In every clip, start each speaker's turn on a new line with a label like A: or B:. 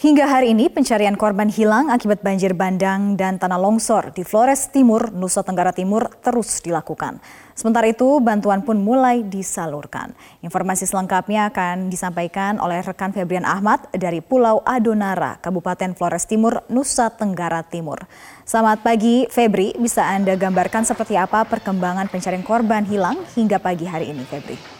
A: Hingga hari ini pencarian korban hilang akibat banjir bandang dan tanah longsor di Flores Timur, Nusa Tenggara Timur terus dilakukan. Sementara itu bantuan pun mulai disalurkan. Informasi selengkapnya akan disampaikan oleh rekan Febrian Ahmad dari Pulau Adonara, Kabupaten Flores Timur, Nusa Tenggara Timur. Selamat pagi Febri, bisa Anda gambarkan seperti apa perkembangan pencarian korban hilang hingga pagi hari ini Febri?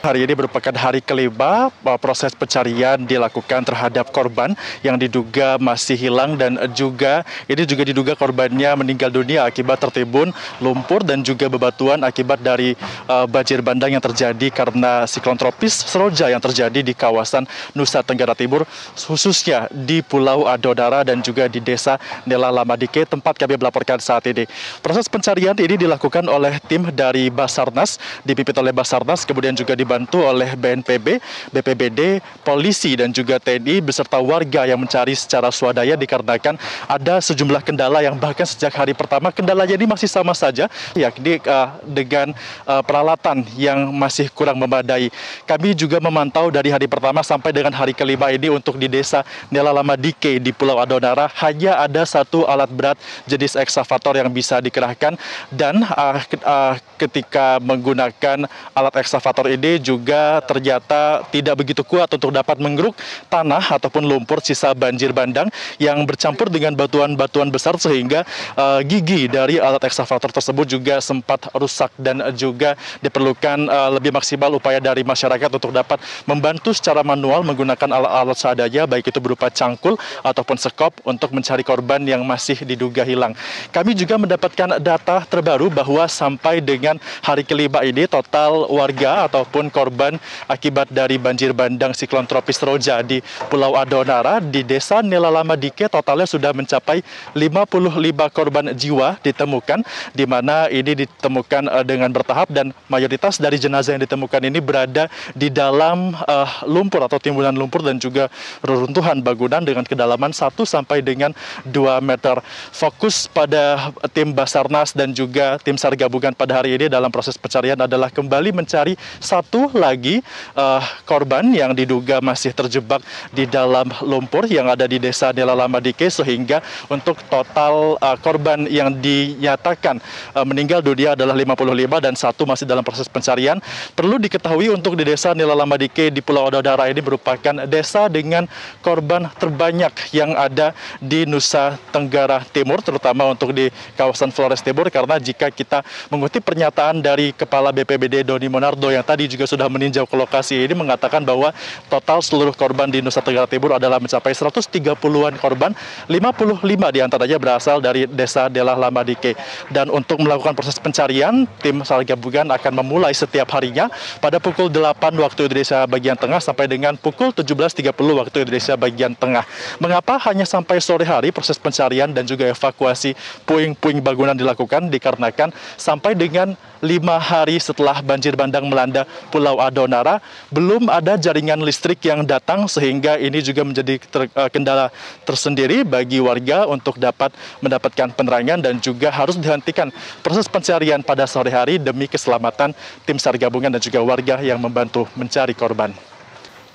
B: Hari ini merupakan hari kelima proses pencarian dilakukan terhadap korban yang diduga masih hilang dan juga ini juga diduga korbannya meninggal dunia akibat tertimbun lumpur dan juga bebatuan akibat dari uh, banjir bandang yang terjadi karena siklon tropis Seroja yang terjadi di kawasan Nusa Tenggara Timur khususnya di Pulau Adodara dan juga di Desa Nela Lamadike tempat kami melaporkan saat ini. Proses pencarian ini dilakukan oleh tim dari Basarnas dipimpin oleh Basarnas kemudian juga di dibantu oleh BNPB, BPBD, polisi dan juga TNI beserta warga yang mencari secara swadaya dikarenakan ada sejumlah kendala yang bahkan sejak hari pertama kendalanya ini masih sama saja yakni uh, dengan uh, peralatan yang masih kurang memadai. Kami juga memantau dari hari pertama sampai dengan hari kelima ini untuk di desa Nelalama Dike di Pulau Adonara hanya ada satu alat berat jenis eksavator yang bisa dikerahkan dan uh, uh, ketika menggunakan alat eksavator ini juga ternyata tidak begitu kuat untuk dapat menggeruk tanah ataupun lumpur sisa banjir bandang yang bercampur dengan batuan-batuan besar sehingga uh, gigi dari alat eksavator tersebut juga sempat rusak dan juga diperlukan uh, lebih maksimal upaya dari masyarakat untuk dapat membantu secara manual menggunakan alat-alat seadanya baik itu berupa cangkul ataupun sekop untuk mencari korban yang masih diduga hilang. Kami juga mendapatkan data terbaru bahwa sampai dengan hari kelima ini total warga ataupun korban akibat dari banjir bandang siklon tropis Roja di Pulau Adonara di Desa Nelalama Dike totalnya sudah mencapai 55 korban jiwa ditemukan di mana ini ditemukan uh, dengan bertahap dan mayoritas dari jenazah yang ditemukan ini berada di dalam uh, lumpur atau timbunan lumpur dan juga reruntuhan bangunan dengan kedalaman 1 sampai dengan 2 meter. Fokus pada tim Basarnas dan juga tim SAR gabungan pada hari ini dalam proses pencarian adalah kembali mencari satu lagi uh, korban yang diduga masih terjebak di dalam lumpur yang ada di desa Nelalamadike sehingga untuk total uh, korban yang dinyatakan uh, meninggal dunia adalah 55 dan satu masih dalam proses pencarian. Perlu diketahui untuk di desa Nelalamadike di Pulau Ododara ini merupakan desa dengan korban terbanyak yang ada di Nusa Tenggara Timur terutama untuk di kawasan Flores Timur karena jika kita mengutip pernyataan dari Kepala BPBD Doni Monardo yang tadi juga sudah meninjau ke lokasi ini mengatakan bahwa total seluruh korban di Nusa Tenggara Timur adalah mencapai 130-an korban, 55 di antaranya berasal dari desa Delah Lamadike. Dan untuk melakukan proses pencarian, tim SAR gabungan akan memulai setiap harinya pada pukul 8 waktu Indonesia bagian tengah sampai dengan pukul 17.30 waktu Indonesia bagian tengah. Mengapa hanya sampai sore hari proses pencarian dan juga evakuasi puing-puing bangunan dilakukan? Dikarenakan sampai dengan lima hari setelah banjir bandang melanda Pulau Adonara, belum ada jaringan listrik yang datang sehingga ini juga menjadi ter, uh, kendala tersendiri bagi warga untuk dapat mendapatkan penerangan dan juga harus dihentikan proses pencarian pada sore hari demi keselamatan tim SAR gabungan dan juga warga yang membantu mencari korban.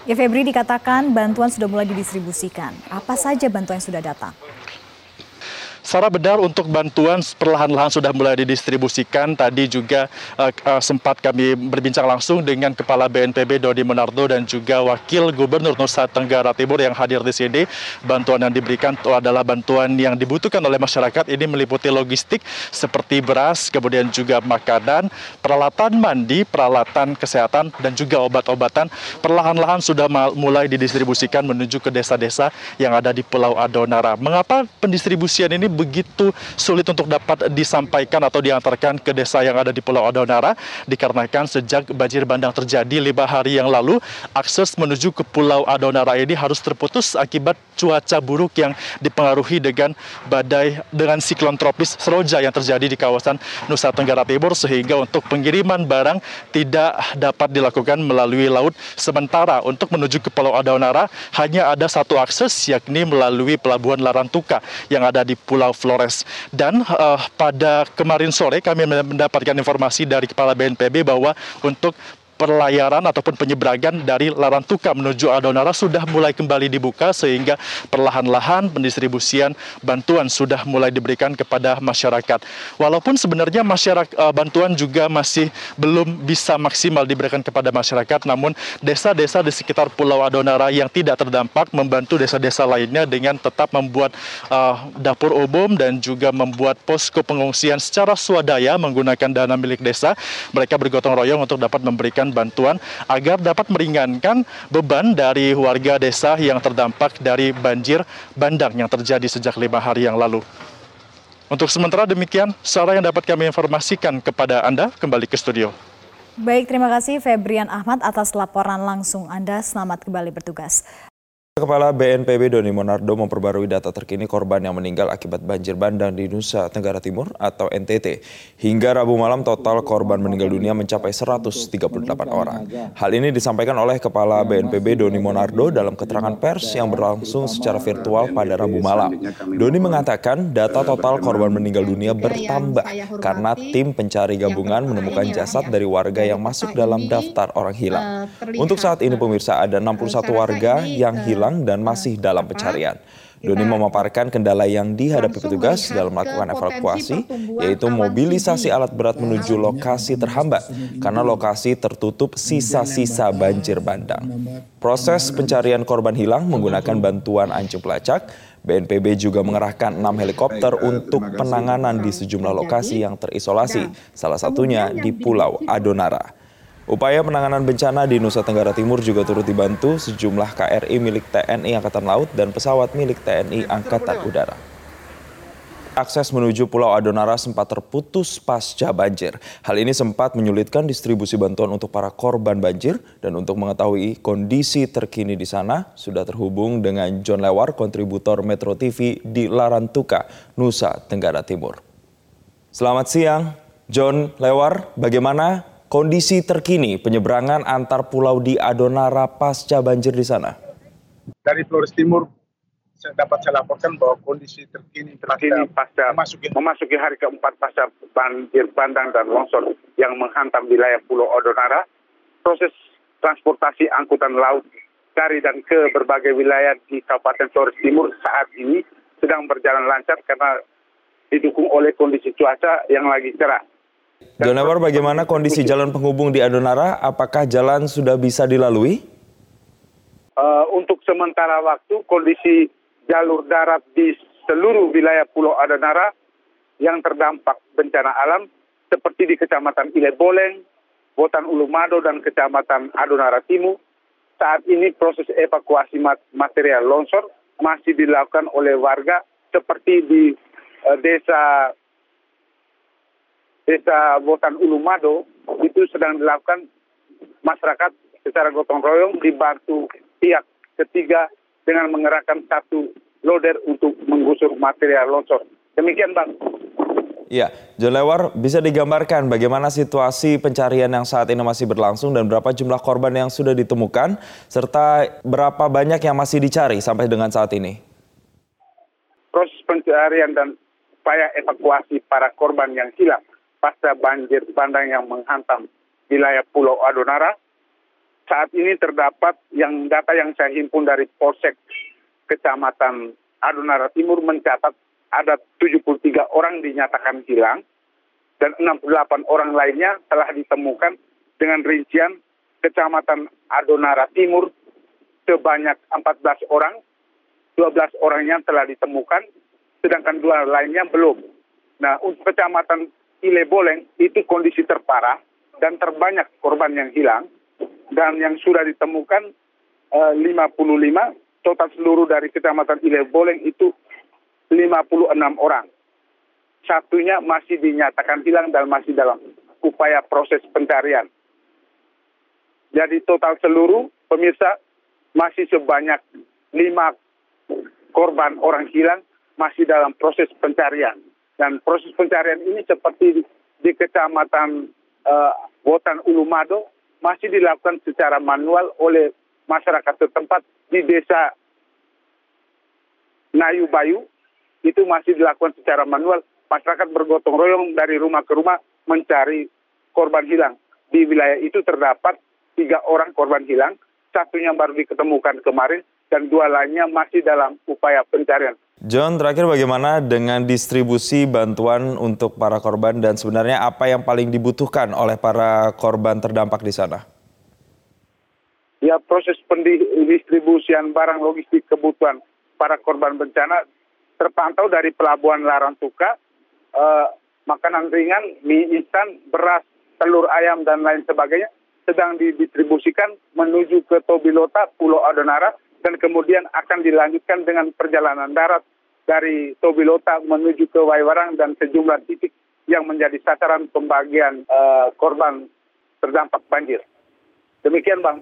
A: Ya Febri dikatakan bantuan sudah mulai didistribusikan. Apa saja bantuan yang sudah datang?
B: Sarah benar untuk bantuan perlahan-lahan sudah mulai didistribusikan. Tadi juga uh, uh, sempat kami berbincang langsung dengan Kepala BNPB Dodi Monardo dan juga Wakil Gubernur Nusa Tenggara Timur yang hadir di sini. Bantuan yang diberikan itu adalah bantuan yang dibutuhkan oleh masyarakat. Ini meliputi logistik seperti beras, kemudian juga makanan, peralatan mandi, peralatan kesehatan, dan juga obat-obatan. Perlahan-lahan sudah mulai didistribusikan menuju ke desa-desa yang ada di Pulau Adonara. Mengapa pendistribusian ini begitu sulit untuk dapat disampaikan atau diantarkan ke desa yang ada di Pulau Adonara dikarenakan sejak banjir bandang terjadi lima hari yang lalu akses menuju ke Pulau Adonara ini harus terputus akibat cuaca buruk yang dipengaruhi dengan badai dengan siklon tropis Seroja yang terjadi di kawasan Nusa Tenggara Timur sehingga untuk pengiriman barang tidak dapat dilakukan melalui laut. Sementara untuk menuju ke Pulau Adonara hanya ada satu akses yakni melalui pelabuhan Larantuka yang ada di Pulau Pulau Flores. Dan uh, pada kemarin sore kami mendapatkan informasi dari Kepala BNPB bahwa untuk pelayaran ataupun penyeberangan dari Larantuka menuju Adonara sudah mulai kembali dibuka sehingga perlahan-lahan pendistribusian bantuan sudah mulai diberikan kepada masyarakat. Walaupun sebenarnya masyarakat uh, bantuan juga masih belum bisa maksimal diberikan kepada masyarakat, namun desa-desa di sekitar Pulau Adonara yang tidak terdampak membantu desa-desa lainnya dengan tetap membuat uh, dapur umum dan juga membuat posko pengungsian secara swadaya menggunakan dana milik desa. Mereka bergotong royong untuk dapat memberikan bantuan agar dapat meringankan beban dari warga desa yang terdampak dari banjir bandang yang terjadi sejak lima hari yang lalu. Untuk sementara demikian, Sarah yang dapat kami informasikan kepada Anda kembali ke studio.
A: Baik, terima kasih Febrian Ahmad atas laporan langsung Anda. Selamat kembali bertugas.
C: Kepala BNPB Doni Monardo memperbarui data terkini korban yang meninggal akibat banjir bandang di Nusa Tenggara Timur atau NTT. Hingga Rabu malam total korban meninggal dunia mencapai 138 orang. Hal ini disampaikan oleh Kepala BNPB Doni Monardo dalam keterangan pers yang berlangsung secara virtual pada Rabu malam. Doni mengatakan data total korban meninggal dunia bertambah karena tim pencari gabungan menemukan jasad dari warga yang masuk dalam daftar orang hilang. Untuk saat ini pemirsa ada 61 warga yang hilang hilang dan masih dalam pencarian. Doni memaparkan kendala yang dihadapi petugas dalam melakukan evakuasi, yaitu mobilisasi alat berat menuju lokasi terhambat karena lokasi tertutup sisa-sisa banjir bandang. Proses pencarian korban hilang menggunakan bantuan anjing pelacak, BNPB juga mengerahkan enam helikopter untuk penanganan di sejumlah lokasi yang terisolasi, salah satunya di Pulau Adonara. Upaya penanganan bencana di Nusa Tenggara Timur juga turut dibantu sejumlah KRI milik TNI Angkatan Laut dan pesawat milik TNI Angkatan Udara. Akses menuju Pulau Adonara sempat terputus pasca banjir. Hal ini sempat menyulitkan distribusi bantuan untuk para korban banjir dan untuk mengetahui kondisi terkini di sana sudah terhubung dengan John Lewar, kontributor Metro TV di Larantuka, Nusa Tenggara Timur. Selamat siang, John Lewar. Bagaimana Kondisi terkini penyeberangan antar pulau di Adonara pasca banjir di sana.
D: Dari Flores Timur saya dapat saya laporkan bahwa kondisi terkini
E: terkini pasca memasuki, memasuki hari keempat pasca banjir bandang dan longsor yang menghantam wilayah Pulau Adonara, proses transportasi angkutan laut dari dan ke berbagai wilayah di Kabupaten Flores Timur saat ini sedang berjalan lancar karena didukung oleh kondisi cuaca yang lagi cerah.
C: Jonawar, bagaimana kondisi jalan penghubung di Adonara? Apakah jalan sudah bisa dilalui?
E: Uh, untuk sementara waktu, kondisi jalur darat di seluruh wilayah Pulau Adonara yang terdampak bencana alam, seperti di Kecamatan Ile Boleng, Botan Ulumado, dan Kecamatan Adonara Timur, saat ini proses evakuasi material longsor masih dilakukan oleh warga seperti di uh, desa desa Botan Ulumado itu sedang dilakukan masyarakat secara gotong royong dibantu pihak ketiga dengan mengerahkan satu loader untuk menggusur material longsor. Demikian Bang.
C: Ya, John Lewar, bisa digambarkan bagaimana situasi pencarian yang saat ini masih berlangsung dan berapa jumlah korban yang sudah ditemukan, serta berapa banyak yang masih dicari sampai dengan saat ini?
E: Proses pencarian dan upaya evakuasi para korban yang hilang pasca banjir bandang yang menghantam wilayah Pulau Adonara. Saat ini terdapat yang data yang saya himpun dari Polsek Kecamatan Adonara Timur mencatat ada 73 orang dinyatakan hilang dan 68 orang lainnya telah ditemukan dengan rincian Kecamatan Adonara Timur sebanyak 14 orang, 12 orangnya telah ditemukan, sedangkan dua lainnya belum. Nah, untuk Kecamatan Ile Boleng itu kondisi terparah dan terbanyak korban yang hilang dan yang sudah ditemukan uh, eh, 55 total seluruh dari kecamatan Ile Boleng itu 56 orang. Satunya masih dinyatakan hilang dan masih dalam upaya proses pencarian. Jadi total seluruh pemirsa masih sebanyak lima korban orang hilang masih dalam proses pencarian. Dan proses pencarian ini seperti di, kecamatan uh, Botan Ulumado masih dilakukan secara manual oleh masyarakat setempat di desa Nayu Bayu itu masih dilakukan secara manual. Masyarakat bergotong royong dari rumah ke rumah mencari korban hilang. Di wilayah itu terdapat tiga orang korban hilang, satunya baru diketemukan kemarin dan dua lainnya masih dalam upaya pencarian.
C: John, terakhir bagaimana dengan distribusi bantuan untuk para korban dan sebenarnya apa yang paling dibutuhkan oleh para korban terdampak di sana?
E: Ya, proses pendistribusian barang logistik kebutuhan para korban bencana terpantau dari Pelabuhan Larantuka, eh, makanan ringan, mie instan, beras, telur ayam, dan lain sebagainya sedang didistribusikan menuju ke Tobilota, Pulau Adonara, dan kemudian akan dilanjutkan dengan perjalanan darat dari Tobilota menuju ke Waiwarang dan sejumlah titik yang menjadi sasaran pembagian uh, korban terdampak banjir. Demikian Bang.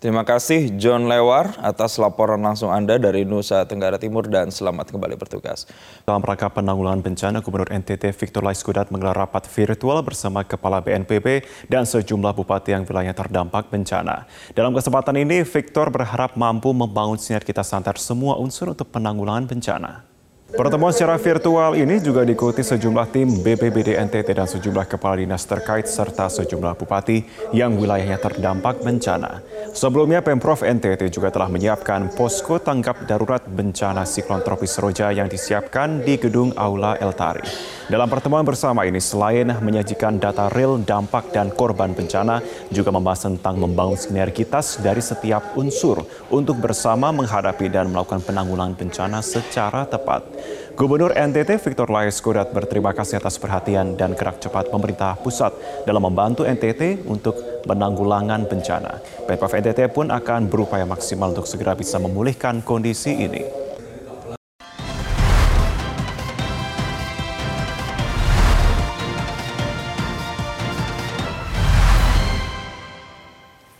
C: Terima kasih John Lewar atas laporan langsung Anda dari Nusa Tenggara Timur dan selamat kembali bertugas.
F: Dalam rangka penanggulangan bencana, Gubernur NTT Victor Laiskudat menggelar rapat virtual bersama Kepala BNPB dan sejumlah bupati yang wilayah terdampak bencana. Dalam kesempatan ini, Victor berharap mampu membangun sinergitas antar semua unsur untuk penanggulangan bencana. Pertemuan secara virtual ini juga diikuti sejumlah tim BPBD NTT dan sejumlah kepala dinas terkait serta sejumlah bupati yang wilayahnya terdampak bencana. Sebelumnya Pemprov NTT juga telah menyiapkan posko tanggap darurat bencana siklon tropis Roja yang disiapkan di gedung Aula Eltari. Dalam pertemuan bersama ini selain menyajikan data real dampak dan korban bencana, juga membahas tentang membangun sinergitas dari setiap unsur untuk bersama menghadapi dan melakukan penanggulangan bencana secara tepat. Gubernur NTT Victor Lais Kodat berterima kasih atas perhatian dan gerak cepat pemerintah pusat dalam membantu NTT untuk penanggulangan bencana. Pemprov NTT pun akan berupaya maksimal untuk segera bisa memulihkan kondisi ini.